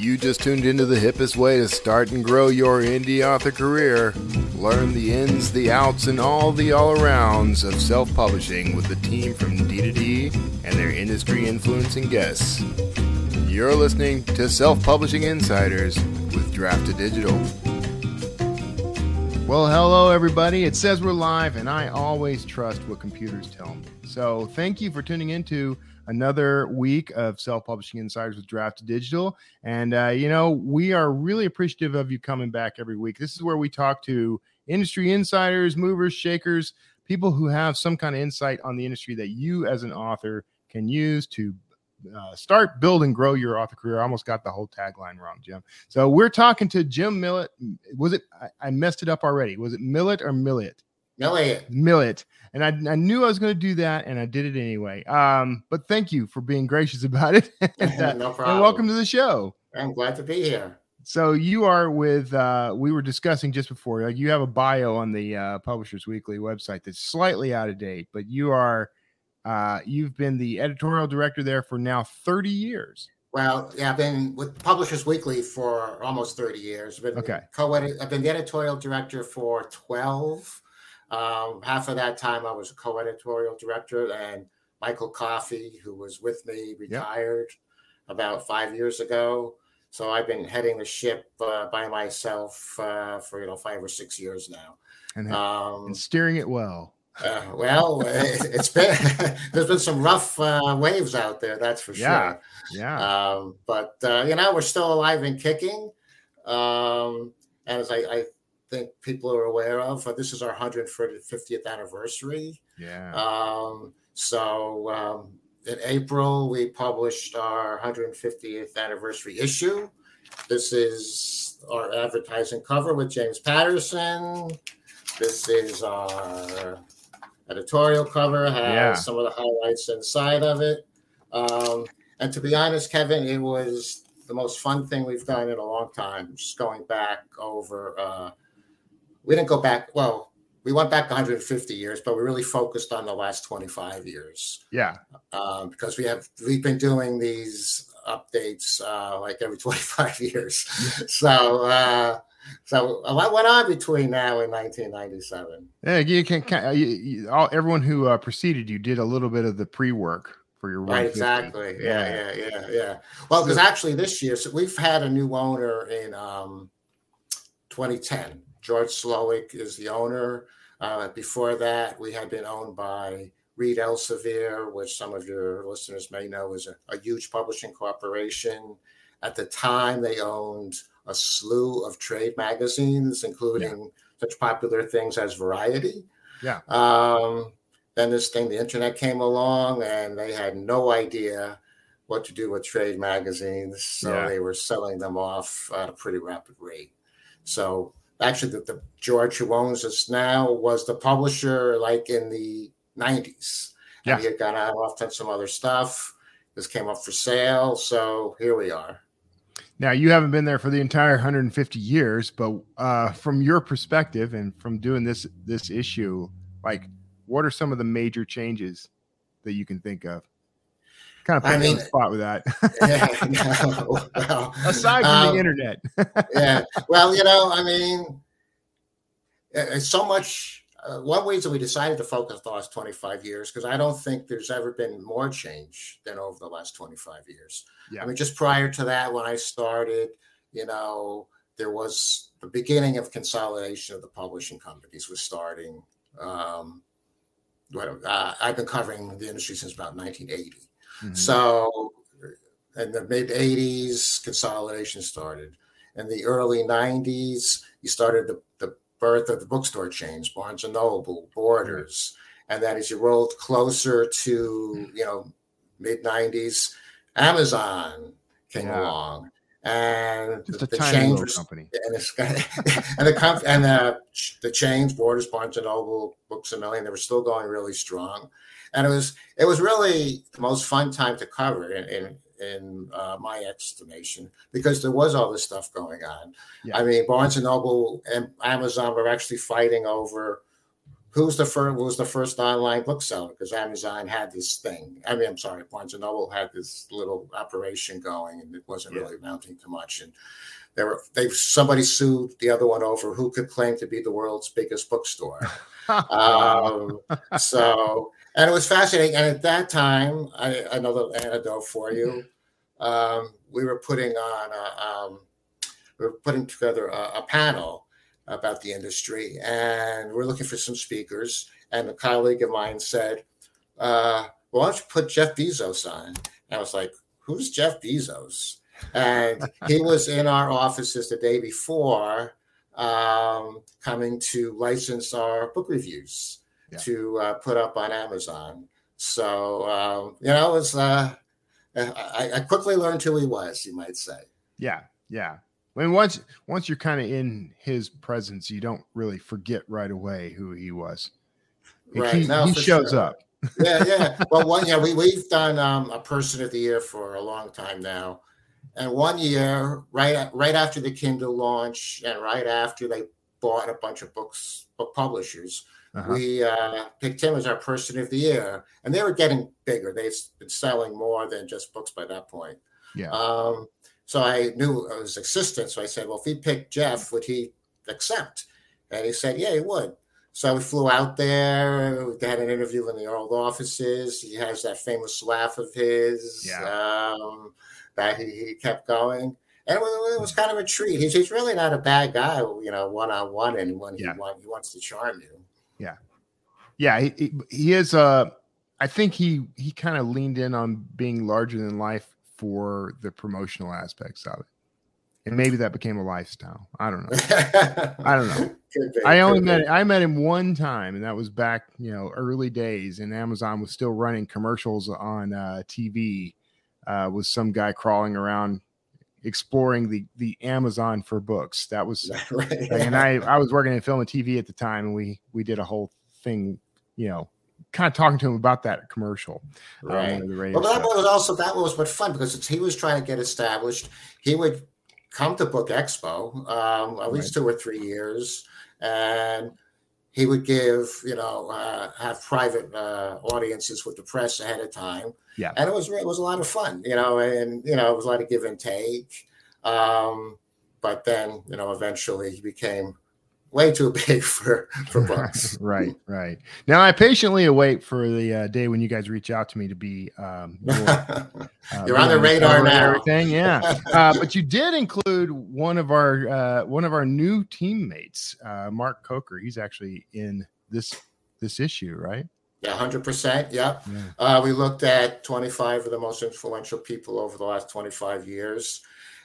You just tuned into the hippest way to start and grow your indie author career. Learn the ins, the outs, and all the all arounds of self publishing with the team from D2D and their industry influencing guests. You're listening to Self Publishing Insiders with Draft2Digital. Well, hello, everybody. It says we're live, and I always trust what computers tell me. So, thank you for tuning into another week of Self Publishing Insiders with Draft2Digital. And, uh, you know, we are really appreciative of you coming back every week. This is where we talk to industry insiders, movers, shakers, people who have some kind of insight on the industry that you, as an author, can use to uh, start, build, and grow your author career. I almost got the whole tagline wrong, Jim. So we're talking to Jim Millett. Was it? I, I messed it up already. Was it Millett or Millett? Millett. Millett. And I, I knew I was going to do that, and I did it anyway. Um, but thank you for being gracious about it. and, uh, no problem. and welcome to the show. I'm glad to be here. So you are with uh we were discussing just before like you have a bio on the uh Publishers Weekly website that's slightly out of date, but you are uh you've been the editorial director there for now 30 years. Well, yeah, I've been with Publishers Weekly for almost 30 years. I've been Okay. co-edit I've been the editorial director for 12. Um, half of that time I was a co-editorial director and Michael Coffey, who was with me, retired about five years ago. So I've been heading the ship uh, by myself uh, for you know five or six years now. And, Um, and steering it well. Uh, well, it, it's been there's been some rough uh, waves out there, that's for Yeah. sure. Yeah. Um, but uh, you know, we're still alive and kicking. Um, and as I, I think people are aware of, uh, this is our 150th anniversary. yeah. Um, so um, in April, we published our 150th anniversary issue. This is our advertising cover with James Patterson. This is our editorial cover, has Yeah. some of the highlights inside of it. Um, and to be honest, Kevin, it was the most fun thing we've done in a long time. Just going back over, uh, we didn't go back, well, we went back 150 years, but we really focused on the last 25 years yeah. um, because we have we've been doing these updates uh, like every 25 years. so uh, so a lot went on between now and 1997. Yeah, you can, can you, you, all, everyone who uh, preceded you did a little bit of the pre-work for your Right, exactly. Yeah, yeah, yeah, yeah. Well, because actually this year, so we've had a new owner in um, 2010. George Slowik is the owner. Uh, before that, we had been owned by Reed Elsevier, which some of your listeners may know is a, a huge publishing corporation. At the time, they owned a slew of trade magazines, including such popular things as Variety. Yeah. Um, then this thing, the internet came along, and they had no idea what to do with trade magazines. So Yeah. they were selling them off at a pretty rapid rate. So actually, the, the George who owns us now was the publisher like in the 90s. Yeah. And he had gone out off on some other stuff. This came up for sale. So here we are. Now you haven't been there for the entire 150 years, but uh, from your perspective and from doing this this issue, like what are some of the major changes that you can think of? Kind of put I mean- the spot with that. Yeah, no, well, Aside from um, the internet, yeah. Well, you know, I mean, uh, it's so much. Uh, one reason we decided to focus the last 25 years because I don't think there's ever been more change than over the last 25 years. Yeah. I mean, just prior to that, when I started, you know, there was the beginning of consolidation of the publishing companies was starting. Um, what, uh, I've been covering the industry since about 1980. Mhm. So, in the mid 80s, consolidation started. In the early 90s, you started the, the birth of the bookstore chains, Barnes and Noble, Borders. And then as you rolled closer to, you know, mid 90s, Amazon came Yeah. along. And just the, the change was company. and, and the comp- and the, the chains, Borders, Barnes and Noble, Books a Million, they were still going really strong, and it was it was really the most fun time to cover in in, in uh, my estimation because there was all this stuff going on. Yeah. I mean, Barnes and Noble and Amazon were actually fighting over who was the first was the first online bookseller because Amazon had this thing. I mean, I'm sorry, Barnes and Noble had this little operation going, and it wasn't yeah. really amounting to much. And there were they somebody sued the other one over who could claim to be the world's biggest bookstore. um, so, and it was fascinating. And at that time, I, another anecdote for you. Um, we were putting on a, um, we were putting together a, a panel about the industry, and we're looking for some speakers. And a colleague of mine said, uh, "Well, why don't you put Jeff Bezos on?" And I was like, "Who's Jeff Bezos?" And he was in our offices the day before, um, coming to license our book reviews yeah. to uh, put up on Amazon. So um, you know, it was. Uh, I, I quickly learned who he was. You might say. Yeah, yeah. I mean, once once you're kind of in his presence, you don't really forget right away who he was. Right. He, no, he shows sure. up. yeah, yeah. Well, one yeah, we we've done um, a person of the year for a long time now, and one year, right right after the Kindle launch, and right after they bought a bunch of books book publishers, uh-huh. we uh, picked him as our person of the year, and they were getting bigger. They've been selling more than just books by that point. Yeah. Um, so I knew I was assistant. So I said, well, if he picked Jeff, would he accept? And he said, yeah, he would. So we flew out there. We had an interview in the old offices. He has that famous laugh of his yeah. um, that he, he kept going. And it was, it was, kind of a treat. He's, he's really not a bad guy, you know, one on one, and when yeah. he, want, he wants to charm you. Yeah, yeah, he, he is. Uh, I think he he kind of leaned in on being larger than life for the promotional aspects of it. And maybe that became a lifestyle. I don't know. I don't know. Be, I only met I met him one time, and that was back, you know, early days, and Amazon was still running commercials on uh, TV. Uh, with some guy crawling around exploring the the Amazon for books. That was right. and I I was working in film and TV at the time, and we we did a whole thing, you know, kind of talking to him about that commercial. Um, right. Um, well, that was also that was what fun because he was trying to get established. He would come to Book Expo um, at least right. two or three years, and he would give you know uh, have private uh, audiences with the press ahead of time. Yeah, and it was it was a lot of fun, you know, and you know it was a lot of give and take. Um, but then you know eventually he became way too big for for bucks. right, right. Now I patiently await for the uh, day when you guys reach out to me to be. Um, more, uh, You're on the radar now. Everything, yeah. uh, but you did include one of our uh, one of our new teammates, uh, Mark Coker. He's actually in this this issue, right? Yeah, hundred percent. Yep. Yeah. Uh, we looked at twenty five of the most influential people over the last twenty five years,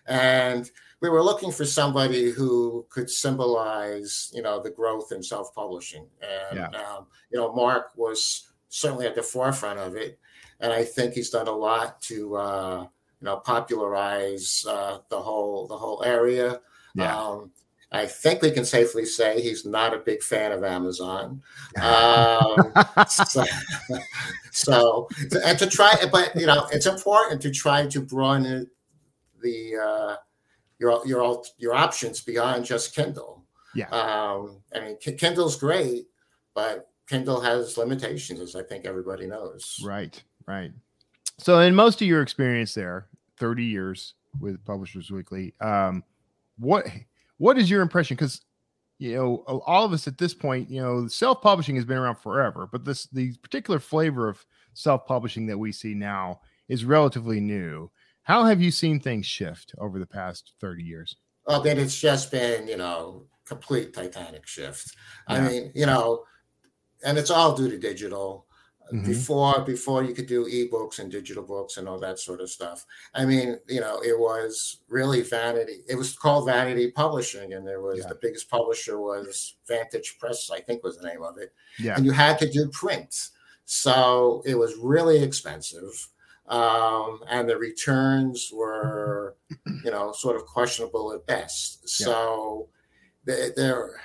and we were looking for somebody who could symbolize, you know, the growth in self-publishing. And yeah. um, you know, Mark was certainly at the forefront of it, and I think he's done a lot to, uh, you know, popularize uh, the whole the whole area. Yeah. Um, I think we can safely say he's not a big fan of Amazon. Um, so, so, and to try, but you know, it's important to try to broaden the uh, your your your options beyond just Kindle. Yeah. Um, I mean, Kindle's great, but Kindle has limitations, as I think everybody knows. Right. Right. So, in most of your experience there, thirty years with Publishers Weekly, um, what what is your impression? Because you know, all of us at this point, you know, self publishing has been around forever, but this the particular flavor of self publishing that we see now is relatively new. How have you seen things shift over the past 30 years? Well, then it's just been, you know, complete titanic shift. Yeah. I mean, you know, and it's all due to digital. Mm-hmm. Before before you could do ebooks and digital books and all that sort of stuff. I mean, you know, it was really vanity. It was called vanity publishing, and there was yeah. the biggest publisher was Vantage Press, I think was the name of it. Yeah. And you had to do print. So it was really expensive um, and the returns were, you know, sort of questionable at best. So yeah. there,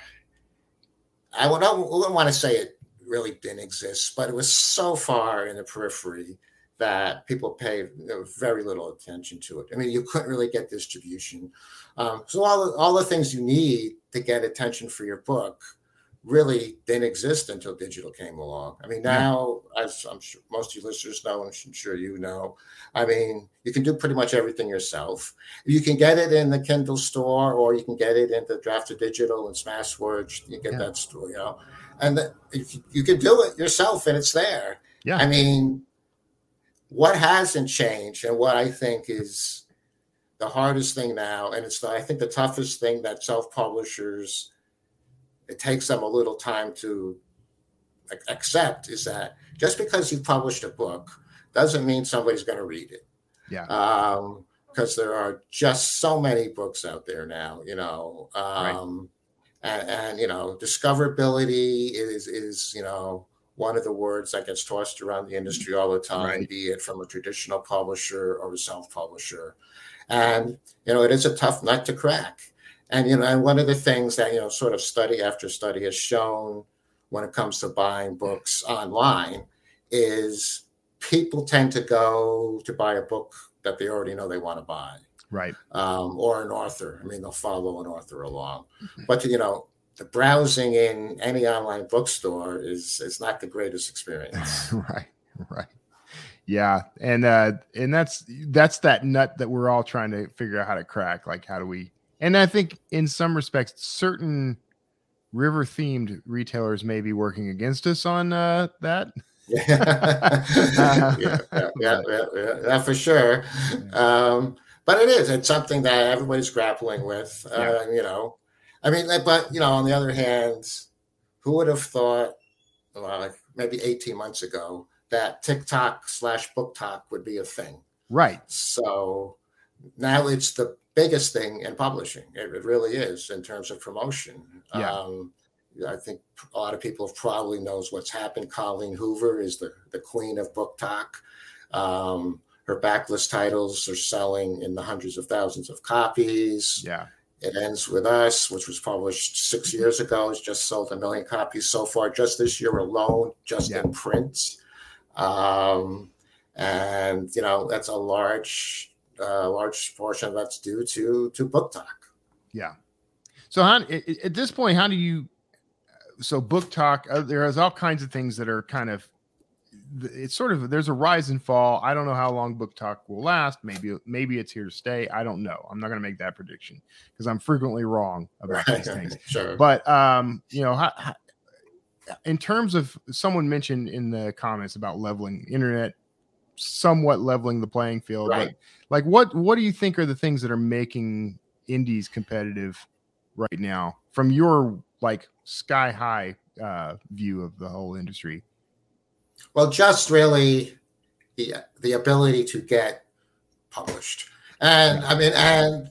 I would I wouldn't want to say it really didn't exist, but it was so far in the periphery that people paid very little attention to it. I mean, you couldn't really get distribution. Um, so all the, all the things you need to get attention for your book really didn't exist until digital came along. I mean, now, as I'm sure most of you listeners know, and I'm sure you know, I mean, you can do pretty much everything yourself. You can get it in the Kindle store, or you can get it in the Draft2Digital and Smashwords. You get yeah. that store, you know, and the, you can do it yourself, and it's there. Yeah. I mean, what hasn't changed, and what I think is the hardest thing now, and it's the, I think the toughest thing that self-publishers it takes them a little time to accept is that just because you've published a book doesn't mean somebody's going to read it. Yeah. Um, because there are just so many books out there now, you know. Um, right. and, and, you know, discoverability is is you know one of the words that gets tossed around the industry all the time, right. be it from a traditional publisher or a self-publisher. And you know, it is a tough nut to crack. And you know, and one of the things that you know, sort of study after study has shown when it comes to buying books online is people tend to go to buy a book that they already know they want to buy, right? Um, or an author. I mean, they'll follow an author along, mm-hmm. but you know, the browsing in any online bookstore is is not the greatest experience. right, right. Yeah, and uh, and that's that's that nut that we're all trying to figure out how to crack. Like, how do we and I think in some respects, certain river themed retailers may be working against us on uh, that. yeah, yeah, yeah, yeah, yeah, for sure. Um, but it is, it's something that everybody's grappling with. Uh, you know, I mean, but, you know, on the other hand, who would have thought, well, like maybe 18 months ago, that TikTok slash BookTok would be a thing? Right. So now it's the biggest thing in publishing. It, it really is in terms of promotion. Yeah. Um, I think a lot of people probably knows what's happened. Colleen Hoover is the, the queen of BookTok. Um, her backlist titles are selling in the hundreds of thousands of copies. Yeah. It ends with us, which was published six years ago. It's just sold a million copies so far, just this year alone, just yeah. in print. Um, and you know that's a large a large portion of that's due to to BookTok. Yeah. So how, at this point, how do you? So BookTok, uh, there's all kinds of things that are kind of. It's sort of there's a rise and fall. I don't know how long BookTok will last. Maybe maybe it's here to stay. I don't know. I'm not going to make that prediction because I'm frequently wrong about these things. sure. But um, you know, how, in terms of someone mentioned in the comments about leveling internet somewhat leveling the playing field. Right. But like, what what do you think are the things that are making indies competitive right now from your like sky high uh, view of the whole industry? Well, just really the the ability to get published, and I mean, and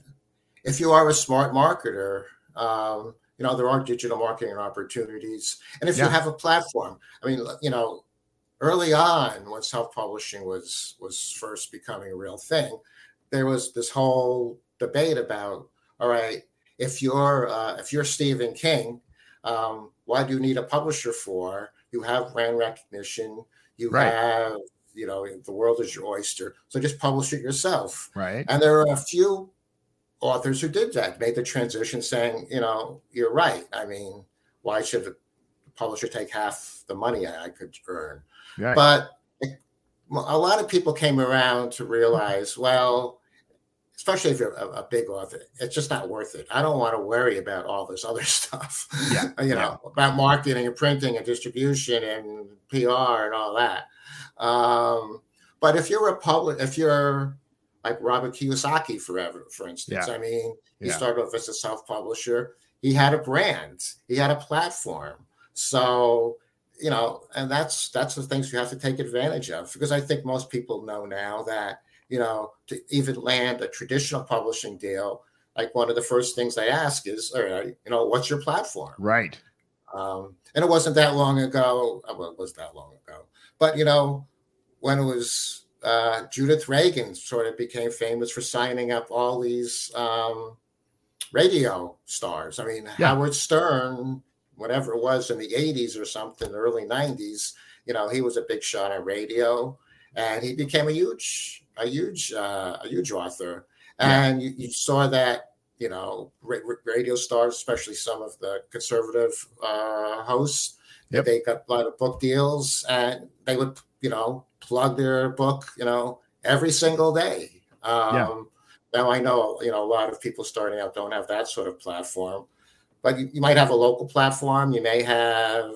if you are a smart marketer, um, you know there are digital marketing opportunities, and if yeah. you have a platform, I mean, you know, early on when self-publishing was was first becoming a real thing there was this whole debate about all right if you're uh, if you're stephen king um, why do you need a publisher for? You have brand recognition you right. have you know the world is your oyster so just publish it yourself. Right. And there are a few authors who did that made the transition saying you know you're right. I mean why should the publisher take half the money i could earn Right. But a lot of people came around to realize, well, especially if you're a, a, big author, it's just not worth it. I don't want to worry about all this other stuff, yeah, you know, yeah. about marketing and printing and distribution and PR and all that. Um, but if you're a public, if you're like Robert Kiyosaki forever, for instance, yeah. I mean, he started off as a self-publisher. He had a brand, he had a platform. So you know, and that's that's the things you have to take advantage of because I think most people know now that you know to even land a traditional publishing deal, like one of the first things they ask is, all right, you know, what's your platform? Right. Um, and it wasn't that long ago. Uh, well, it was that long ago, but you know, when it was uh, Judith Regan sort of became famous for signing up all these um, radio stars. I mean, yeah. Howard Stern whatever it was in the 80s or something, early 90s, you know, he was a big shot on radio and he became a huge, a huge, uh, a huge author. And yeah. you, you, saw that you know radio stars, especially some of the conservative uh, hosts. Yep. They got a lot of book deals, and they would you know plug their book you know every single day. Um, yeah. Now I know you know a lot of people starting out don't have that sort of platform, but you, you might have a local platform. You may have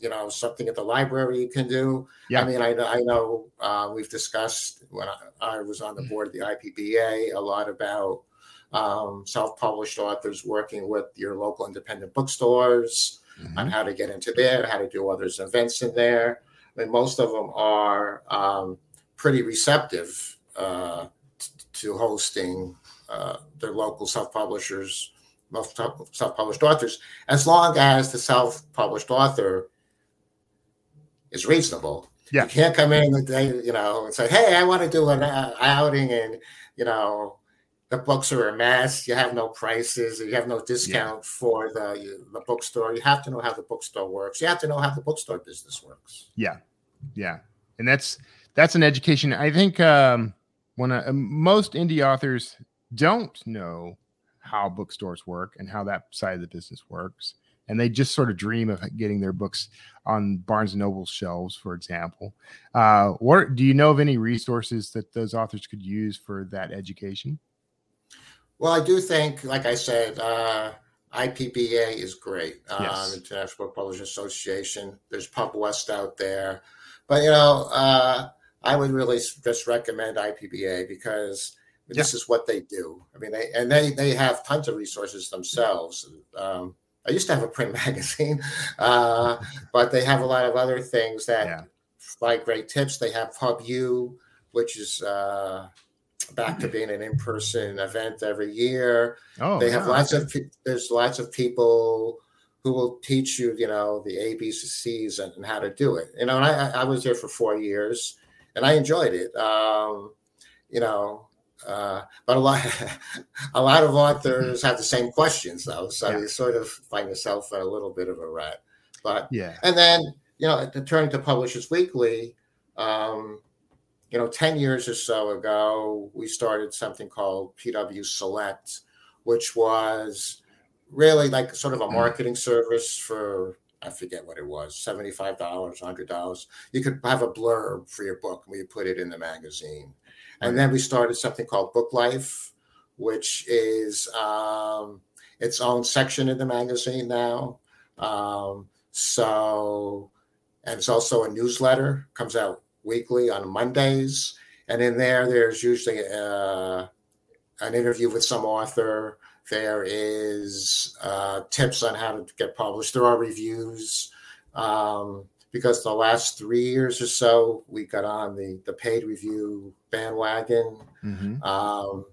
you know something at the library you can do. Yeah. I mean, I, I know uh, we've discussed when I, I, was on the board of the IBPA a lot about um, self-published authors working with your local independent bookstores mm-hmm. on how to get into there, how to do others events in there. I mean, most of them are um, pretty receptive uh, t- to hosting uh, their local self-publishers, most self-published authors, as long as the self-published author is reasonable. Yeah. You can't come in day, you know, and say, "Hey, I want to do an outing," and you know, the books are a mess. You have no prices. You have no discount yeah. for the the bookstore. You have to know how the bookstore works. You have to know how the bookstore business works. Yeah, yeah, and that's that's an education. I think um, when uh, most indie authors don't know how bookstores work and how that side of the business works and they just sort of dream of getting their books on Barnes and Noble shelves, for example. Uh, what do you know of any resources that those authors could use for that education? Well, I do think, like I said, uh, IBPA is great. Um, yes. International Book Publishers Association. There's PubWest out there, but you know, uh, I would really just recommend IBPA because this is what they do. I mean, they and they they have tons of resources themselves. Um, I used to have a print magazine, uh, but they have a lot of other things that yeah. like great tips. They have PubU, which is uh, back to being an in-person event every year. Oh, they have yeah, lots of there's lots of people who will teach you, you know, the ABCs and, and how to do it. You know, and I, I was there for four years, and I enjoyed it. Um, you know, uh, but a lot, a lot of authors have the same questions though, so yeah. you sort of find yourself in a little bit of a rut. But yeah, and then you know, turning to Publishers Weekly, um, you know, ten years or so ago, we started something called PW Select, which was really like sort of a mm. marketing service for I forget what it was, $75, $100. You could have a blurb for your book and we put it in the magazine. And then we started something called Book Life, which is um, its own section in the magazine now. Um, so, and it's also a newsletter, comes out weekly on Mondays. And in there, there's usually uh, an interview with some author. There is uh, tips on how to get published. There are reviews. Um, because the last three years or so we got on the the paid review bandwagon. Mm-hmm. Um,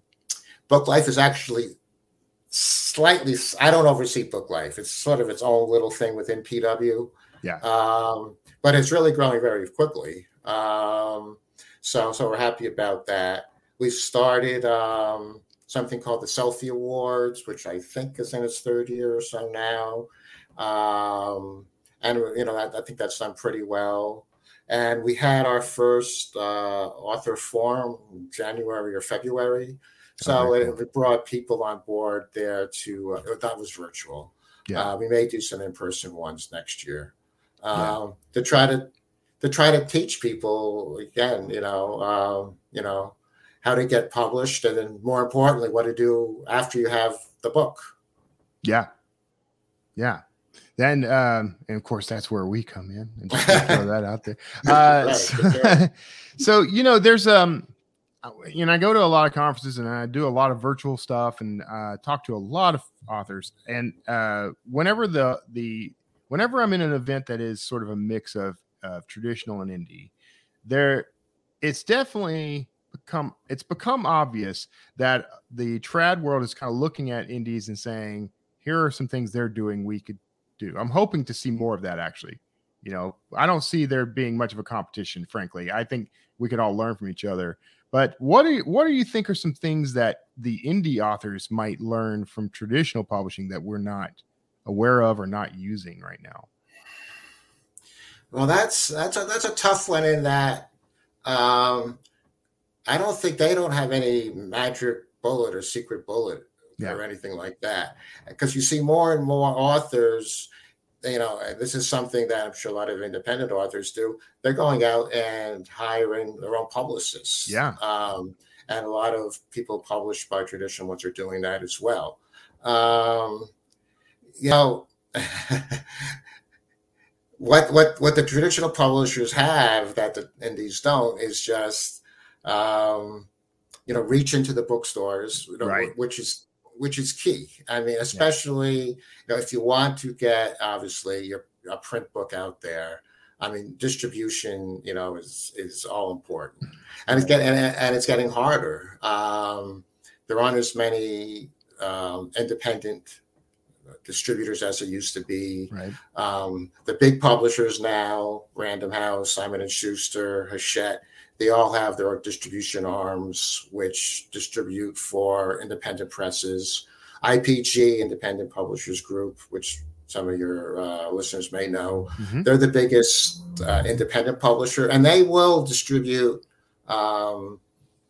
Book Life is actually slightly. I don't oversee Book Life. It's sort of its own little thing within PW. Yeah. Um, but it's really growing very quickly. Um, so so we're happy about that. We've started um, something called the Selfie Awards, which I think is in its third year or so now. Um, and you know I, I think that's done pretty well. And we had our first uh, author forum January or February, so it, it, brought people on board there to uh, that was virtual. Yeah. Uh, we may do some in person ones next year um, yeah. to try to to try to teach people again, you know, um, you know, how to get published, and then more importantly, what to do after you have the book. Yeah, yeah then um, and of course that's where we come in and just throw that out there. Uh, right, so, so, you know there's um you know i go to a lot of conferences and i do a lot of virtual stuff and uh, talk to a lot of authors. And uh, whenever the the whenever i'm in an event that is sort of a mix of of traditional and indie there it's definitely become it's become obvious that the trad world is kind of looking at indies and saying here are some things they're doing we could do. I'm hoping to see more of that actually. You know, I don't see there being much of a competition, frankly. I think we could all learn from each other. But what do you, what do you think are some things that the indie authors might learn from traditional publishing that we're not aware of or not using right now? Well, that's that's a that's a tough one in that um, I don't think they don't have any magic bullet or secret bullet yeah. or anything like that. Because you see more and more authors, you know, this is something that I'm sure a lot of independent authors do. They're going out and hiring their own publicists. Yeah. Um, and a lot of people published by traditional ones are doing that as well. Um, you know, what what what the traditional publishers have that the indies don't is just um, you know reach into the bookstores, you know, right. which is which is key. I mean, especially yeah. you know if you want to get obviously your a print book out there. I mean, distribution, you know, is is all important, and it's getting and, and it's getting harder. Um, there aren't as many um, independent distributors as it used to be. Right. Um, the big publishers now, Random House, Simon and Schuster, Hachette, they all have their distribution arms, which distribute for independent presses. IPG, Independent Publishers Group, which some of your uh, listeners may know, mm-hmm. they're the biggest uh, independent publisher, and they will distribute, um,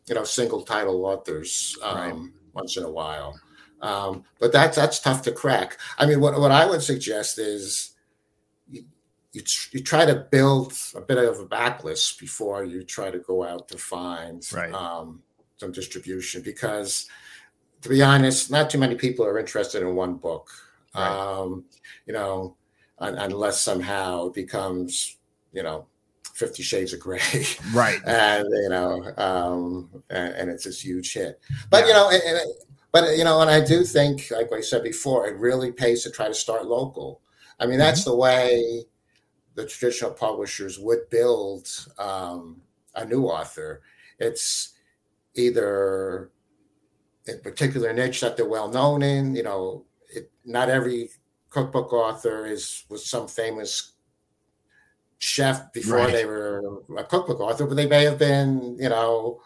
you know, single title authors um, right. once in a while. Um, but that's that's tough to crack. I mean, what what I would suggest is you, you try to build a bit of a backlist before you try to go out to find right. um, some distribution because, to be honest, not too many people are interested in one book. Right. Um, you know, un- unless somehow it becomes you know Fifty Shades of Grey, right? and you know, um, and, and, it's this huge hit. But yeah. you know, and, and but you know, and I do think, like I said before, it really pays to try to start local. I mean, that's mm-hmm. the way the traditional publishers would build um, a new author. It's either a particular niche that they're well known in. You know, it, not every cookbook author is was some famous chef before right. they were a cookbook author, but they may have been, you know,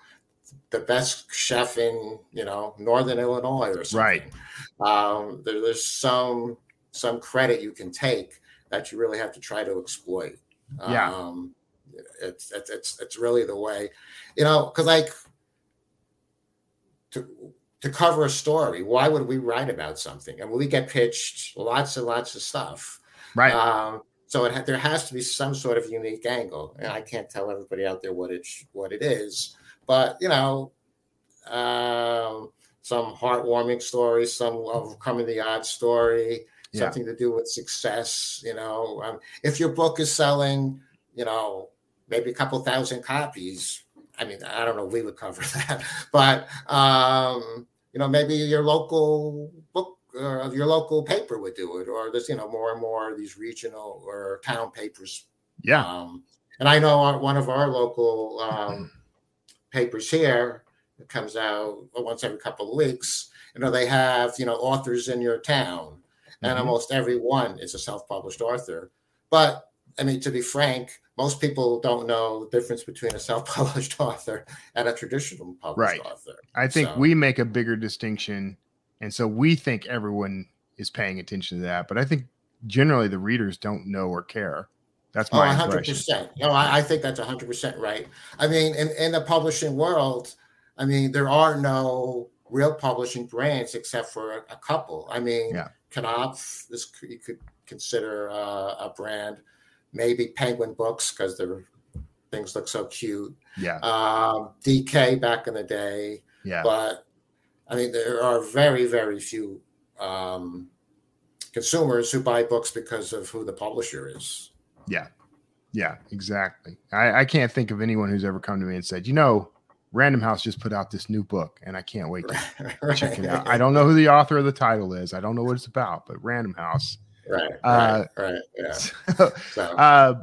the best chef in you know northern illinois or something right um, there, there's some some credit you can take that you really have to try to exploit. Yeah. Um, it's, it's it's it's really the way you know because like to to cover a story why would we write about something? And we get pitched lots and lots of stuff. Right. Um, so it, there has to be some sort of unique angle and i can't tell everybody out there what it what it is but you know, um, some heartwarming stories, some overcoming the odds story, yeah. something to do with success. You know, um, if your book is selling, you know, maybe a couple thousand copies. I mean, I don't know we would cover that, but um, you know, maybe your local book or uh, your local paper would do it, or there's you know more and more of these regional or town papers. Yeah. Um, and I know our, one of our local um, papers here it comes out once every couple of weeks you know they have you know authors in your town and mm-hmm. almost every one is a self-published author but i mean to be frank most people don't know the difference between a self-published author and a traditional published right. author i think so, we make a bigger distinction and so we think everyone is paying attention to that but i think generally the readers don't know or care that's my oh, 100%. No, I, I, think that's 100% right. I mean, in, in the publishing world, I mean, there are no real publishing brands except for a, a couple. I mean, yeah. Knopf, this you could consider uh, a brand, maybe Penguin Books because their things look so cute. Yeah. Um, DK back in the day. Yeah. But I mean, there are very, very few um, consumers who buy books because of who the publisher is. Yeah. Yeah, exactly. I, I can't think of anyone who's ever come to me and said, you know, Random House just put out this new book and I can't wait to right. check it out. I don't know who the author of the title is. I don't know what it's about, but Random House. Right. Uh, right. right yeah. So, so. Uh,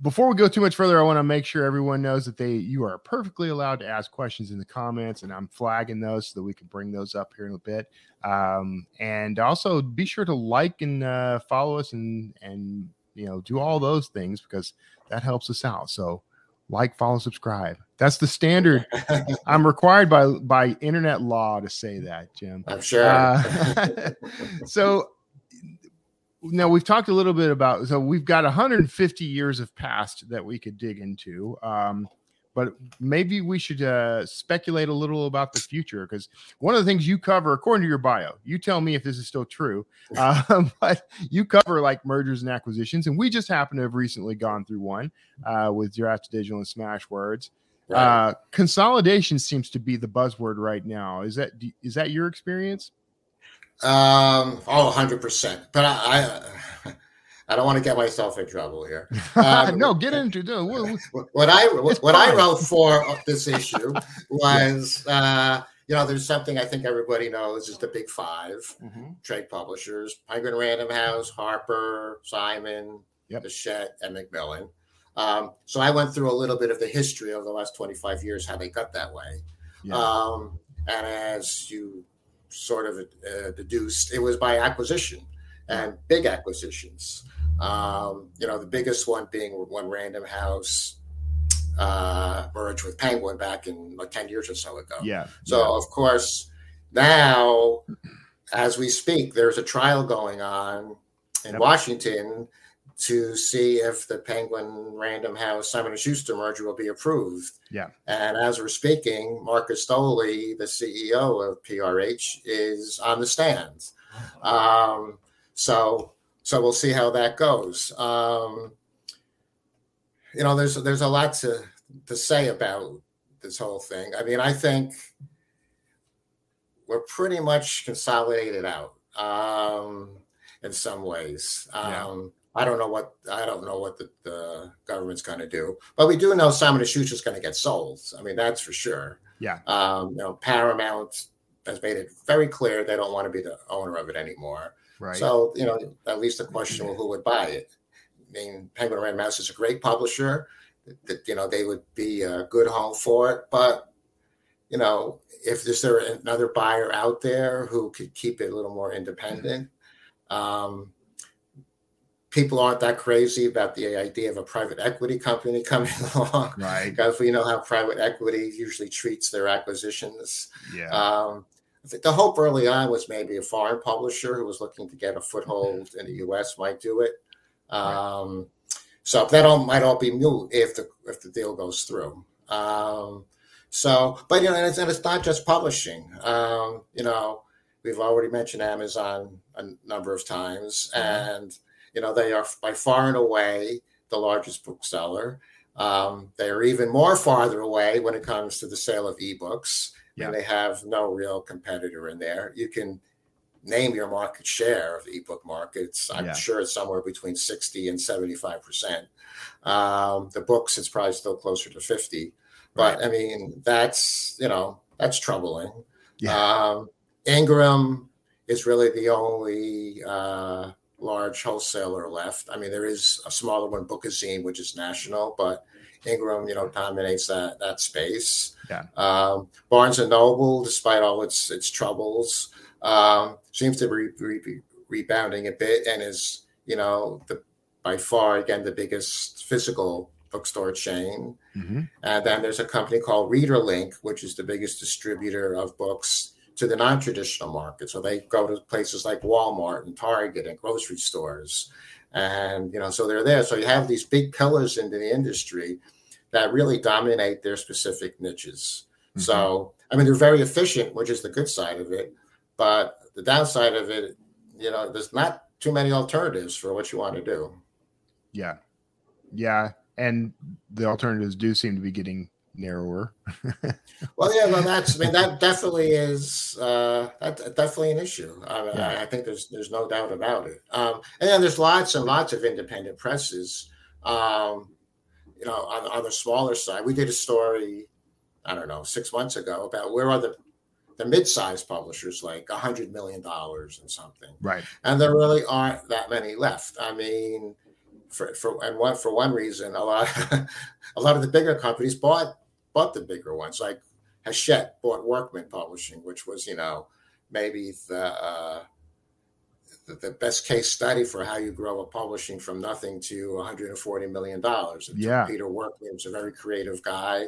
before we go too much further, I want to make sure everyone knows that they you are perfectly allowed to ask questions in the comments, and I'm flagging those so that we can bring those up here in a bit. Um, and also be sure to like and uh, follow us and and you know, do all those things because that helps us out. So like, follow, subscribe. That's the standard. I'm required by by internet law to say that, Jim. I'm sure. Uh, so now we've talked a little bit about so we've got 150 years of past that we could dig into. Um, but maybe we should uh, speculate a little about the future because one of the things you cover, according to your bio, you tell me if this is still true, uh, but you cover like mergers and acquisitions, and we just happen to have recently gone through one uh, with Draft2Digital and Smashwords. Right. Uh, consolidation seems to be the buzzword right now. Is that is that your experience? Um, oh, 100 percent. But I, I I don't want to get myself in trouble here. Um, no, get into it. What I what, I wrote for this issue was, uh, you know, there's something I think everybody knows is the big 5 mm-hmm. trade publishers: Penguin Random House, Harper, Simon, yep. Hachette, and Macmillan. Um, so I went through a little bit of the history over the last 25 years, how they got that way. Yeah. Um, and as you sort of uh, deduced, it was by acquisition and big acquisitions. Um, you know, the biggest one being when Random House uh, merged with Penguin back in like 10 years or so ago. Yeah. So, yeah. of course, now, as we speak, there's a trial going on in yep. Washington to see if the Penguin Random House Simon & Schuster merger will be approved. Yeah. And as we're speaking, Markus Dohle, the CEO of PRH, is on the stand. Um, so so we'll see how that goes. Um, you know, there's there's a lot to to say about this whole thing. I mean, I think we're pretty much consolidated out um, in some ways. Um, yeah. I don't know what I don't know what the, the government's going to do, but we do know Simon & Schuster is going to get sold. I mean, that's for sure. Yeah. Um, you know, Paramount has made it very clear they don't want to be the owner of it anymore. Right. So, you know, at least the question well, who would buy it? I mean, Penguin Random House is a great publisher. That you know they would be a good home for it, but you know, if there's there another buyer out there who could keep it a little more independent, um, people aren't that crazy about the idea of a private equity company coming along, right? Because we know how private equity usually treats their acquisitions. Yeah. Um, the hope early on was maybe a foreign publisher who was looking to get a foothold in the U.S. might do it. Um, so that all might all be moot if the if the deal goes through. Um, so, but you know, and it's, and it's not just publishing. Um, you know, we've already mentioned Amazon a number of times, mm-hmm. and you know they are by far and away the largest bookseller. Um, they are even more farther away when it comes to the sale of ebooks yeah. and they have no real competitor in there. You can name your market share of the ebook markets. I'm yeah. sure it's somewhere between 60 and 75 percent. Um, the books, it's probably still closer to 50. But right. I mean, that's you know that's troubling. Yeah. Um, Ingram is really the only uh, large wholesaler left. I mean, there is a smaller one, Bookazine, which is national, but Ingram, you know, dominates that that space. Yeah. Um, Barnes and Noble, despite all its its troubles, um, seems to be re- re- rebounding a bit and is, you know, the by far again the biggest physical bookstore chain. Mm-hmm. And then there's a company called ReaderLink, which is the biggest distributor of books to the non-traditional market. So they go to places like Walmart and Target and grocery stores. And you know, so they're there. So you have these big pillars into the industry that really dominate their specific niches. Mm-hmm. So, I mean, they're very efficient, which is the good side of it. But the downside of it, you know, there's not too many alternatives for what you want to do. Yeah. Yeah. And the alternatives do seem to be getting narrower. well, yeah, well, that's, I mean, that definitely is, uh, that's definitely an issue. I, mean, yeah. I, think there's, there's no doubt about it. Um, and then there's lots and lots of independent presses. Um, you know, on, on the smaller side, we did a story, I don't know, six months ago about where are the the mid-sized publishers like a hundred million dollars and something, right? And there really aren't that many left. I mean, for for and one for one reason, a lot a lot of the bigger companies bought bought the bigger ones. Like Hachette bought Workman Publishing, which was you know maybe the uh, the, the, best case study for how you grow a publishing from nothing to 140 million dollars. Yeah, Peter Workman was a very creative guy,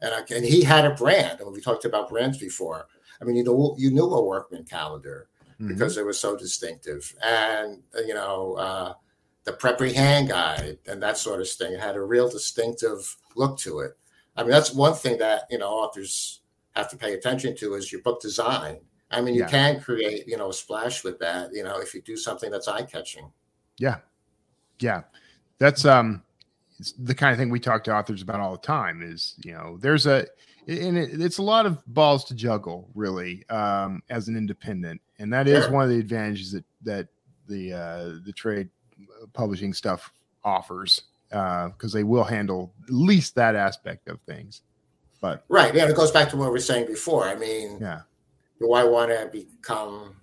and I, and he had a brand. And we talked about brands before. I mean, you know, you knew a Workman calendar mm-hmm. because it was so distinctive, and you know. Uh, the preppy Hand Guide and that sort of thing had a real distinctive look to it. I mean, that's one thing that you know authors have to pay attention to is your book design. I mean, you yeah. can create you know a splash with that. You know, if you do something that's eye catching. Yeah, yeah, that's um the kind of thing we talk to authors about all the time. Is you know, there's a and it, it's a lot of balls to juggle really um, as an independent, and that is sure. one of the advantages that that the uh, the trade publishing stuff offers because uh, they will handle at least that aspect of things. But right, yeah, it goes back to what we were saying before. I mean, yeah, do I want to become?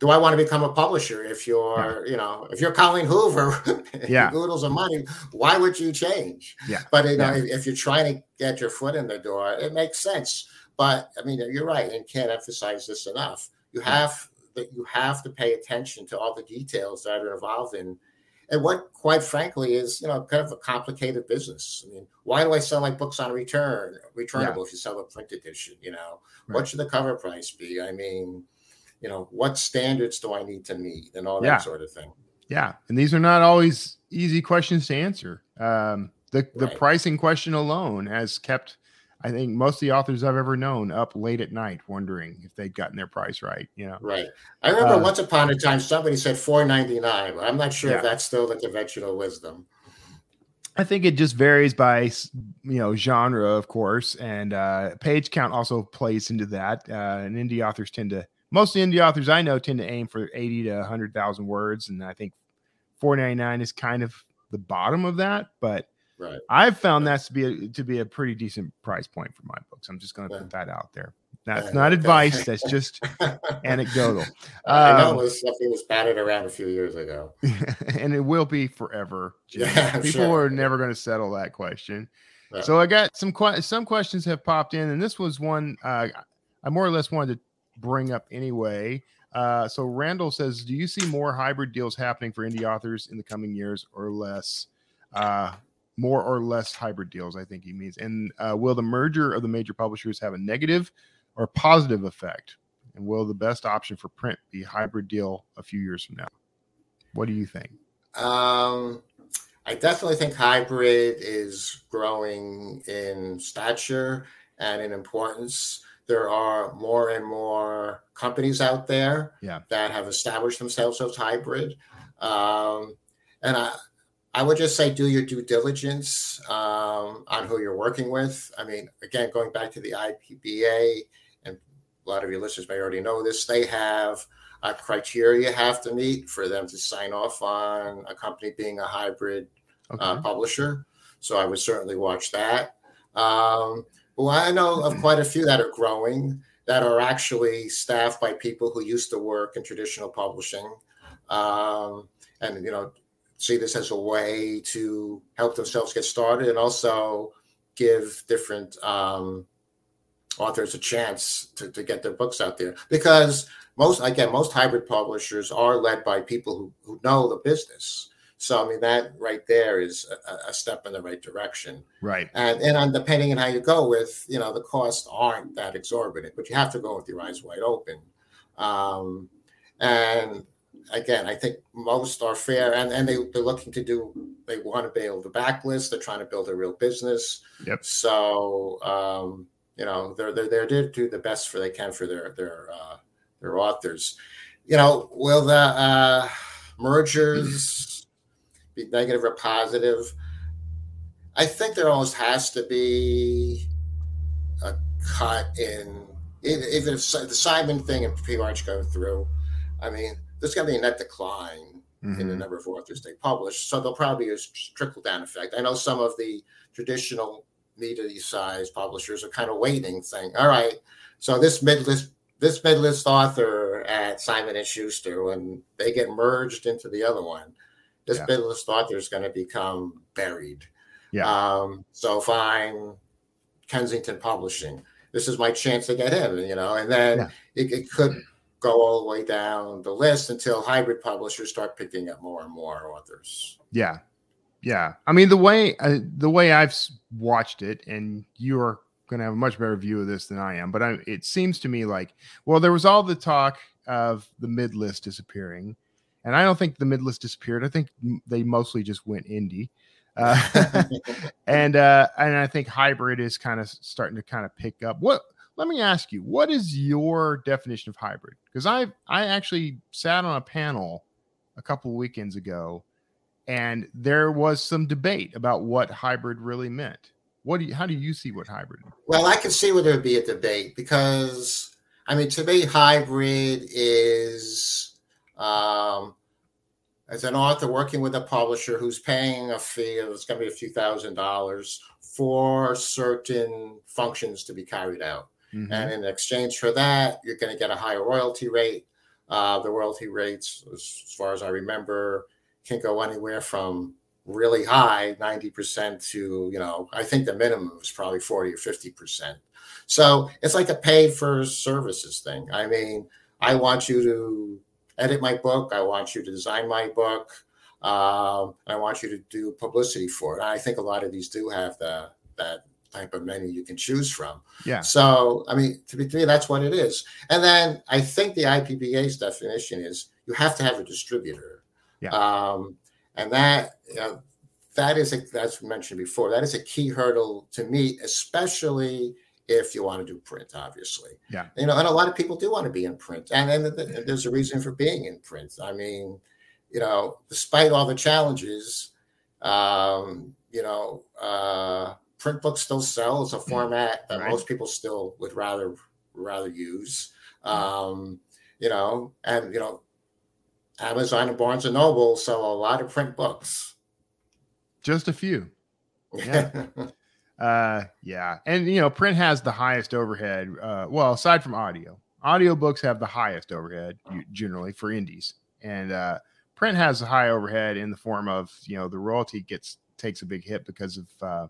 Do I want to become a publisher? If you're, yeah. you know, if you're Colleen Hoover, yeah, oodles of money, why would you change? Yeah, but you know, yeah. if, if you're trying to get your foot in the door, it makes sense. But I mean, you're right, and can't emphasize this enough. You have that you have to pay attention to all the details that are involved in and what quite frankly is you know kind of a complicated business i mean why do i sell my books on return returnable yeah. if you sell a print edition you know right. what should the cover price be i mean you know what standards do i need to meet and all that yeah. sort of thing yeah and these are not always easy questions to answer um, the right. the pricing question alone has kept I think most of the authors I've ever known up late at night wondering if they'd gotten their price right. You know, right. I remember uh, once upon a time somebody said four ninety nine. I'm not sure yeah. if that's still the conventional wisdom. I think it just varies by you know genre, of course, and uh, page count also plays into that. Uh, and indie authors tend to most of the indie authors I know tend to aim for eighty to hundred thousand words, and I think four ninety nine is kind of the bottom of that, but Right. I've found that to be a, to be a pretty decent price point for my books. I'm just going to yeah. put that out there. That's not advice. That's just anecdotal. I know um, something was batted around a few years ago, and it will be forever. Yeah, People sure. are never going to settle that question. Yeah. So I got some que- some questions have popped in, and this was one uh, I more or less wanted to bring up anyway. Uh, so Randall says, "Do you see more hybrid deals happening for indie authors in the coming years, or less?" Uh, more or less hybrid deals, I think he means. And uh, will the merger of the major publishers have a negative or positive effect? And will the best option for print be hybrid deal a few years from now? What do you think? Um, I definitely think hybrid is growing in stature and in importance. There are more and more companies out there yeah. that have established themselves as hybrid. Um, and I, I would just say do your due diligence um, on who you're working with. I mean, again, going back to the IBPA, and a lot of your listeners may already know this, they have a criteria you have to meet for them to sign off on a company being a hybrid uh, okay. uh, publisher. So I would certainly watch that. Um, well, I know of quite a few that are growing that are actually staffed by people who used to work in traditional publishing. Um, and you know see this as a way to help themselves get started and also give different um, authors a chance to, to get their books out there. Because most again most hybrid publishers are led by people who, who know the business. So i mean that right there is a, a, step in the right direction. Right. And and on depending on how you go with you know the costs aren't that exorbitant but you have to go with your eyes wide open. Um, and again, I think most are fair and, and they, they're looking to do, they want to be able to backlist. They're trying to build a real business. Yep. So, um, you know, they're, they're, they're there to do the best for they can for their, their, uh, their authors. You know, will the uh, mergers be negative or positive? I think there almost has to be a cut in, even if the Simon thing and P. March go through. I mean, there's going to be a net decline mm-hmm. in the mm-hmm. number of authors they publish. So there'll probably be a trickle down effect. I know some of the traditional medium size publishers are kind of waiting, saying, all right, so this mid list this mid list author at Simon and Schuster, when they get merged into the other one, this yeah. author is going to become buried. Yeah. Um, so fine, Kensington Publishing. This is my chance to get in, you know, and then yeah. it, it could go all the way down the list until hybrid publishers start picking up more and more authors. Yeah, yeah. I mean, the way uh, the way I've watched it, and you're going to have a much better view of this than I am, but I, it seems to me like, well, there was all the talk of the mid list disappearing, and I don't think the mid list disappeared. I think they mostly just went indie. Uh, and uh, and I think hybrid is kind of starting to kind of pick up. What? Let me ask you, what is your definition of hybrid? Because I I actually sat on a panel a couple weekends ago, and there was some debate about what hybrid really meant. What do you? How do you see what hybrid? Well, I can see where there would be a debate because I mean, to me, hybrid is um, as an author working with a publisher who's paying a fee of it's going to be a few thousand dollars for certain functions to be carried out. Mm-hmm. And in exchange for that, you're going to get a higher royalty rate. Uh, the royalty rates, as, far as I remember, can go anywhere from really high, 90% to, you know, I think the minimum is probably 40 or 50%. So it's like a pay for services thing. I mean, I want you to edit my book. I want you to design my book. Um, I want you to do publicity for it. I think a lot of these do have the, that type of menu you can choose from. Yeah. So, I mean, to, be, to me, that's what it is. And then I think the IBPA's definition is you have to have a distributor. Yeah. Um, and that, you know, that is, a, as mentioned before, that is a key hurdle to meet, especially – if you want to do print, obviously. Yeah. You know, and a lot of people do want to be in print, and, and there's a reason for being in print. I mean, you know, despite all the challenges, um, you know, uh, print books still sell as a mm. format that right. most people still would rather rather use. Um, you know, and you know, Amazon and Barnes and Noble sell a lot of print books. Just a few. Yeah. Uh, yeah, and you know, print has the highest overhead. Uh, well, aside from audio, audiobooks have the highest overhead generally for indies, and uh, print has a high overhead in the form of you know the royalty gets takes a big hit because of uh,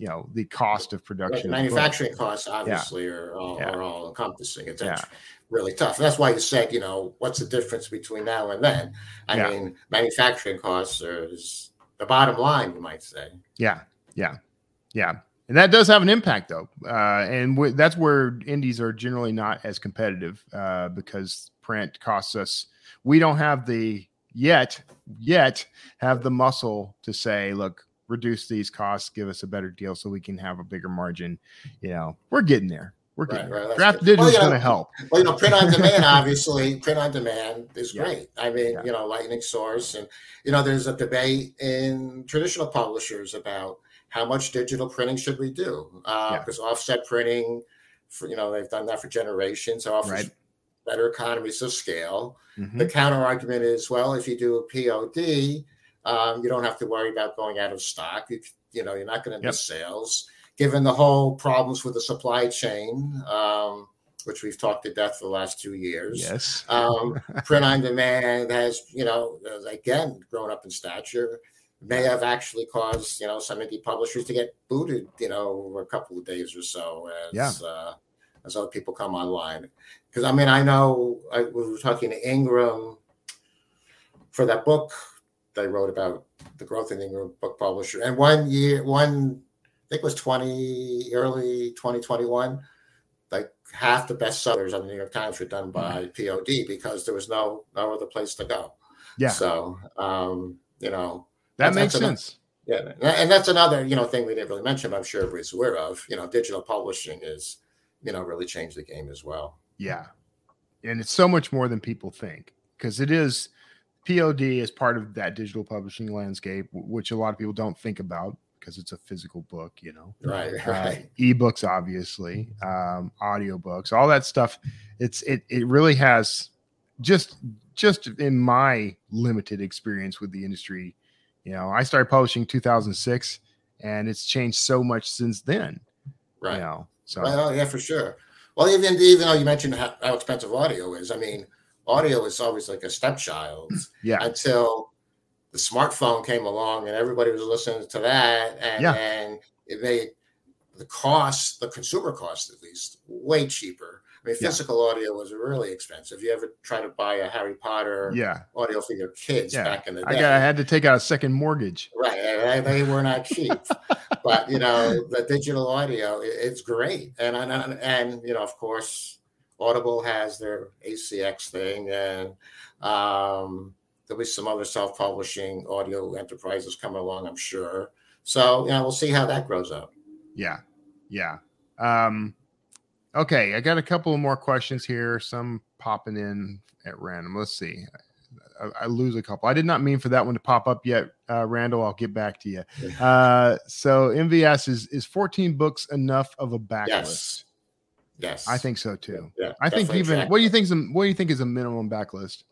you know the cost of production. Manufacturing costs obviously yeah. are, all, yeah. are all encompassing. It's yeah. really tough. And that's why you said, you know, what's the difference between now and then? I mean, manufacturing costs is the bottom line, you might say. Yeah, yeah. Yeah. And that does have an impact, though. Uh, and w- that's where indies are generally not as competitive uh, because print costs us. We don't have the yet, yet have the muscle to say, look, reduce these costs, give us a better deal so we can have a bigger margin. You know, we're getting there. We're getting right, right, Draft digital well, is going to help. Well, you know, print on demand, obviously, print on demand is yeah. great. I mean, yeah. you know, lightning source, and you know, there's a debate in traditional publishers about how much digital printing should we do? Because uh, yeah. offset printing, for you know, they've done that for generations. Offers right. better economies of scale. Mm-hmm. The counter argument is, well, if you do a POD, um, you don't have to worry about going out of stock. You, you know, you're not going to yep. miss sales. Given the whole problems with the supply chain, um, which we've talked to death for the last two years. Yes. um, print on demand has, you know, again, grown up in stature may have actually caused you know some indie publishers to get booted you know over a couple of days or so as yeah. uh, as other people come online because i mean i know i we were talking to ingram for that book they wrote about the growth in ingram book publisher and one year one i think it was 20 early 2021 like half the bestsellers on the new york times were done by mm-hmm. pod because there was no no other place to go yeah so um you know that makes sense. Another, yeah, and that's another you know thing we didn't really mention. I'm sure everybody's aware of. You know, digital publishing is you know really changed the game as well. Yeah, and it's so much more than people think because it is POD is part of that digital publishing landscape, which a lot of people don't think about because it's a physical book, you know. Right, right. Uh, ebooks, obviously, um, audiobooks, all that stuff. It's it it really has just just in my limited experience with the industry you know, I started publishing 2006, and it's changed so much since then. Right. You know, so well, yeah, for sure. Well, even even though you mentioned how, how expensive audio is, I mean, audio was always like a stepchild. Yeah. Until the smartphone came along and everybody was listening to that, and yeah. and it made the cost, the consumer cost at least, way cheaper I mean, physical yeah. audio was really expensive. You ever try to buy a Harry Potter yeah. audio for your kids yeah. back in the day? I, got, I had to take out a second mortgage. Right. They were not cheap. but, you know, the digital audio, it's great. And, and, and, you know, of course, Audible has their ACX thing. And, um, there'll be some other self-publishing audio enterprises coming along, I'm sure. So you know, we'll see how that grows up. Yeah, yeah. Um, okay, I got a couple more questions here. Some popping in at random. Let's see. I, I, lose a couple. I did not mean for that one to pop up yet, uh, Randall. I'll get back to you. Uh, so MVS is is 14 books enough of a backlist? Yes. Yes, I think so too. Yeah, I think even what do you think? Is a, what do you think is a minimum backlist?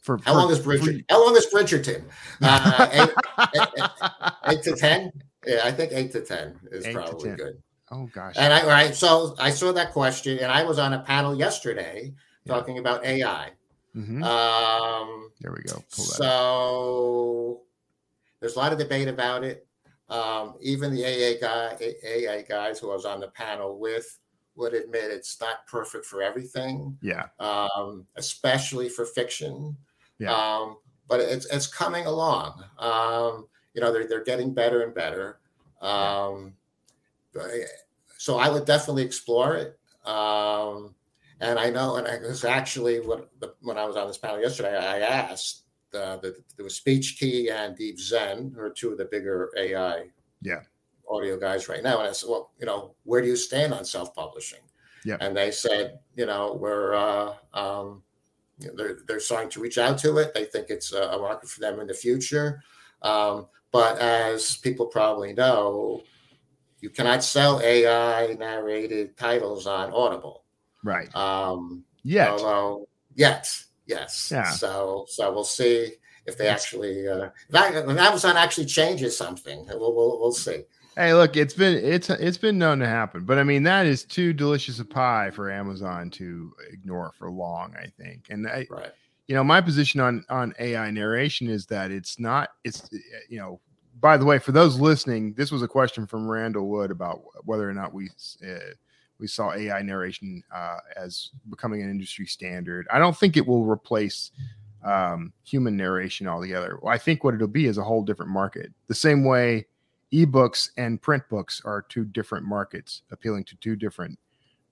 For how for, long is Bridgerton? How long is Bridgerton? Uh, eight, eight, eight, eight, to ten. Yeah, I think eight to ten is probably 10. good. Oh gosh. And I right, so I saw that question, and I was on a panel yesterday yeah. talking about AI. Mm-hmm. Um, there we go. so there's a lot of debate about it. Um, even the AA guy, AI guys who I was on the panel with would admit it's not perfect for everything. Yeah. Um, especially for fiction. Yeah. Um, but it's it's coming along. Um, you know, they're they're getting better and better. Um, so I would definitely explore it. Um, and I know, and it was actually what the, when I was on this panel yesterday, I asked uh, the, there was Speechki and DeepZen, who are two of the bigger AI yeah audio guys right now. And I said, well, you know, where do you stand on self-publishing? Yeah. And they said, you know, we're uh, um, you know, they're they're starting to reach out to it. They think it's a, a market for them in the future. Um, but as people probably know, you cannot sell AI narrated titles on Audible. Right. Um, yet. Although, yet, yes. Yeah. So, so we'll see if they actually, uh, if Amazon actually changes something. We'll, we'll, we'll see. Hey, look, it's been it's it's been known to happen, but I mean that is too delicious a pie for Amazon to ignore for long. I think, and I, right. you know, my position on on AI narration is that it's not. It's you know, by the way, for those listening, this was a question from Randall Wood about whether or not we uh, we saw AI narration uh, as becoming an industry standard. I don't think it will replace um, human narration altogether. I think what it'll be is a whole different market. The same way ebooks and print books are two different markets, appealing to two different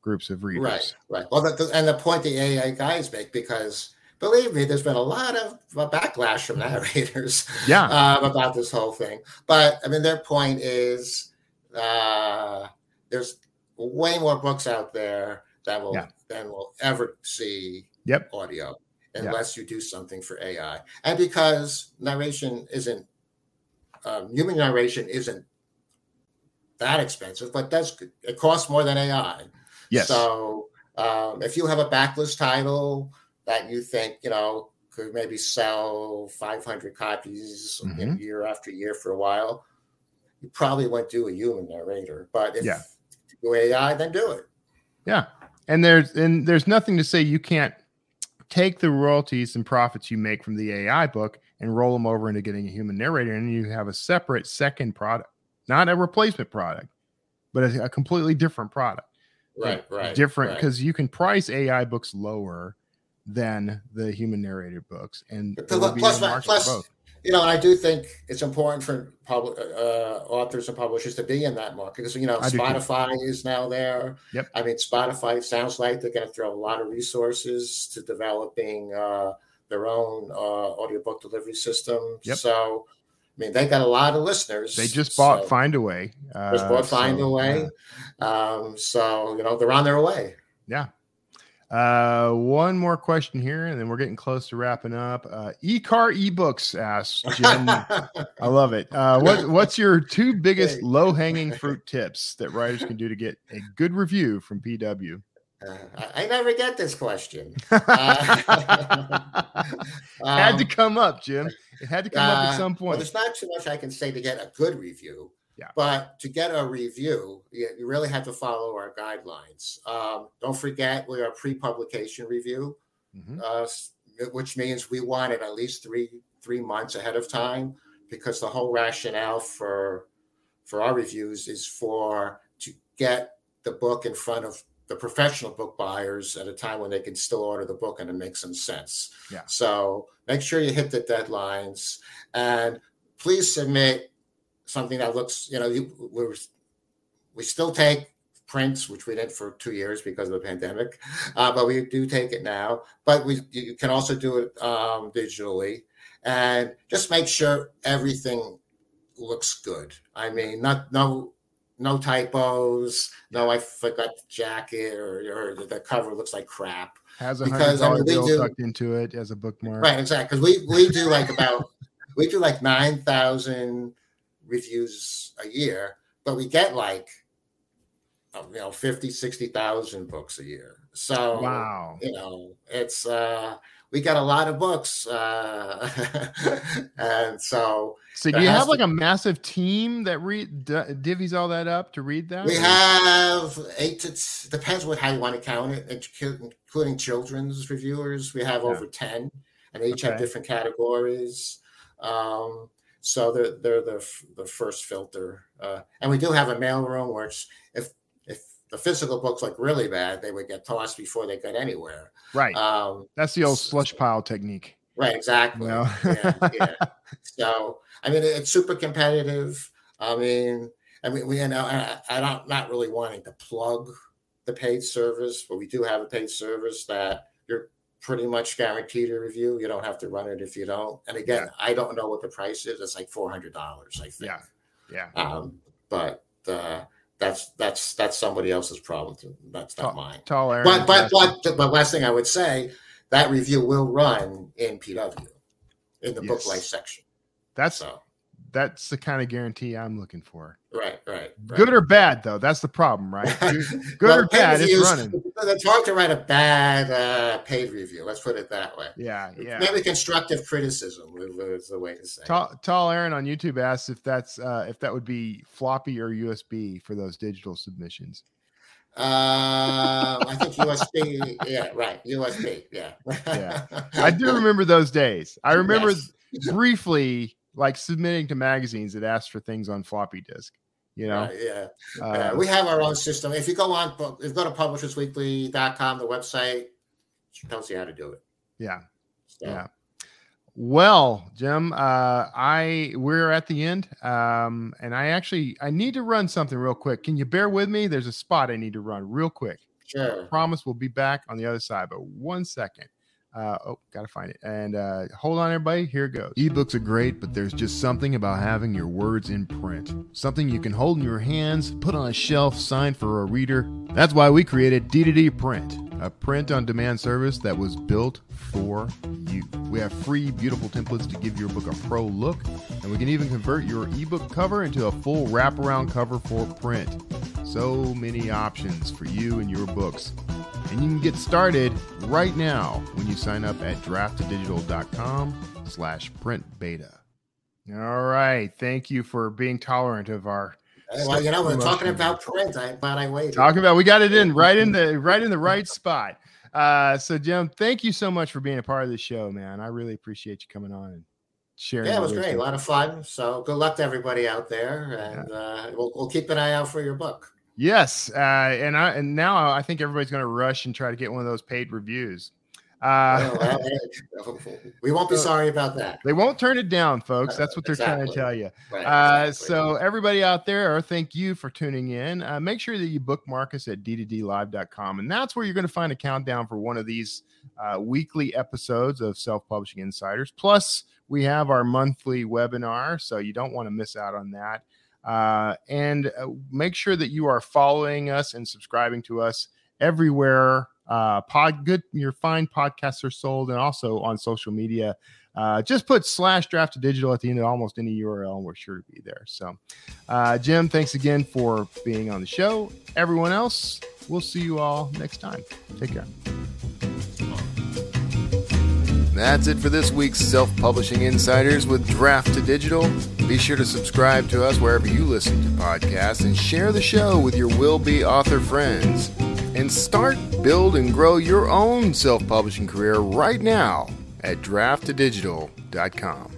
groups of readers. Right, right. Well, the, and the point the AI guys make because believe me, there's been a lot of backlash from narrators yeah. Um, about this whole thing. But I mean, their point is uh, there's way more books out there that will yeah. than will ever see yep. audio unless you do something for AI. And because narration isn't um, human narration isn't that expensive, but does it costs more than AI. Yes. So um, if you have a backlist title that you think you know could maybe sell 500 copies mm-hmm. year after year for a while, you probably won't do a human narrator. But if yeah do AI, then do it. Yeah. And there's and there's nothing to say you can't take the royalties and profits you make from the AI book and roll them over into getting a human narrator, and you have a separate second product, not a replacement product, but a, a completely different product. Right, right. Different because right. you can price AI books lower than the human narrated books, and plus, plus, you know, and I do think it's important for public uh, authors and publishers to be in that market because you know I Spotify is now there. Yep. I mean, Spotify sounds like they're going to throw a lot of resources to developing uh, their own uh, audiobook delivery system. Yep. So, I mean, they got a lot of listeners. They just bought so, Findaway. Uh, just bought Findaway. So, um, so you know they're on their way. Yeah. Uh, one more question here, and then we're getting close to wrapping up. Uh, e-car ebooks asks Jim. I love it. Uh, what what's your two biggest low hanging fruit tips that writers can do to get a good review from PW? Uh, I never get this question. Uh, had to um, come up, Jim. It had to come up at uh, some point. Well, there's not too much I can say to get a good review. Yeah. But to get a review, you, you really have to follow our guidelines. Um, don't forget, we are pre-publication review, mm-hmm. uh, which means we want it at least three three months ahead of time because the whole rationale for for our reviews is for to get the book in front of the professional book buyers at a time when they can still order the book and it makes some sense. Yeah. So make sure you hit the deadlines and please submit something that looks, you know, we we still take prints, which we did for two years because of the pandemic, uh, but we do take it now. But we you can also do it um, digitally, and just make sure everything looks good. I mean, not no no typos. No, I forgot the jacket or, or the cover looks like crap. Has a dollar bill do, tucked into it as a bookmark. Right, exactly. Because we we do like about we do like nine thousand reviews a year, but we get like um, you know 50 60,000 books a year. So wow. you know, it's uh we got a lot of books uh and so so do you have like a massive team that read divvies all that up to read that? We or? have eight to depends what how you want to count it, including children's reviewers. We have yeah. over ten, and they each okay. have different categories. Um, so they're they're the the first filter, uh, and we do have a mail room where it's, if if the physical books look really bad, they would get tossed before they got anywhere. Right. Um, That's the old slush pile technique. Right. Exactly. No. yeah, yeah. So I mean, it's super competitive. I mean, I mean, we you know I, I'm not really wanting to plug the paid service, but we do have a paid service that you're pretty much guaranteed a review. You don't have to run it if you don't. And again, yeah. I don't know what the price is. It's like four hundred dollars, I think. Yeah, yeah. Um, but uh, that's that's that's somebody else's problem. That's not tall, mine. Tall Aaron. But but but but last thing I would say, that review will run in PW in the yes. book life section. That's so that's the kind of guarantee I'm looking for. Right, right. right. Good or bad, though. That's the problem, right? Good well, or bad, it's running. It's hard to write a bad uh, paid review. Let's put it that way. Yeah, yeah. Maybe constructive criticism is the way to say. Tall, Tall Aaron on YouTube asks if that's uh, if that would be floppy or USB for those digital submissions. Uh, I think USB. yeah, right. USB. Yeah. yeah. I do remember those days. I remember yes. briefly like submitting to magazines that ask for things on floppy disk. You know, yeah. Uh, yeah. We have our own system. If you go on, if you go to publishersweekly.com, the website she tells you how to do it. Yeah. So. Yeah. Well, Jim, uh, I we're at the end, um, and I actually I need to run something real quick. Can you bear with me? There's a spot I need to run real quick. Sure. I promise we'll be back on the other side, but one second. Uh, oh, gotta find it. And uh, hold on, everybody. Here it goes. Ebooks are great, but there's just something about having your words in print. Something you can hold in your hands, put on a shelf, sign for a reader. That's why we created D2D Print, a print on demand service that was built for you. We have free, beautiful templates to give your book a pro look, and we can even convert your ebook cover into a full wraparound cover for print. So many options for you and your books. And you can get started right now when you sign up at draftdigital.com slash print beta. All right. Thank you for being tolerant of our well, you know, we're talking about print. I but I waited. Talking about we got it in right in the right in the right spot. Uh, so Jim, thank you so much for being a part of the show, man. I really appreciate you coming on and sharing. Yeah, it was great. A lot of fun. So good luck to everybody out there, and yeah. uh, we'll, we'll keep an eye out for your book. Yes, uh, and I and now I think everybody's going to rush and try to get one of those paid reviews. Uh, well, we won't be sorry about that. They won't turn it down, folks. That's what they're exactly. trying to tell you. Right, uh, exactly. So, everybody out there, thank you for tuning in. Uh, make sure that you bookmark us at d2dlive.com, and that's where you're going to find a countdown for one of these uh, weekly episodes of Self Publishing Insiders. Plus, we have our monthly webinar, so you don't want to miss out on that. Uh, and uh, make sure that you are following us and subscribing to us everywhere. Uh, pod good, your fine podcasts are sold, and also on social media. Uh, just put slash draft2digital at the end of almost any URL, and we're sure to be there. So, uh, Jim, thanks again for being on the show. Everyone else, we'll see you all next time. Take care. That's it for this week's Self Publishing Insiders with Draft2Digital. Be sure to subscribe to us wherever you listen to podcasts and share the show with your will be author friends. And start, build, and grow your own self publishing career right now at draft2digital.com.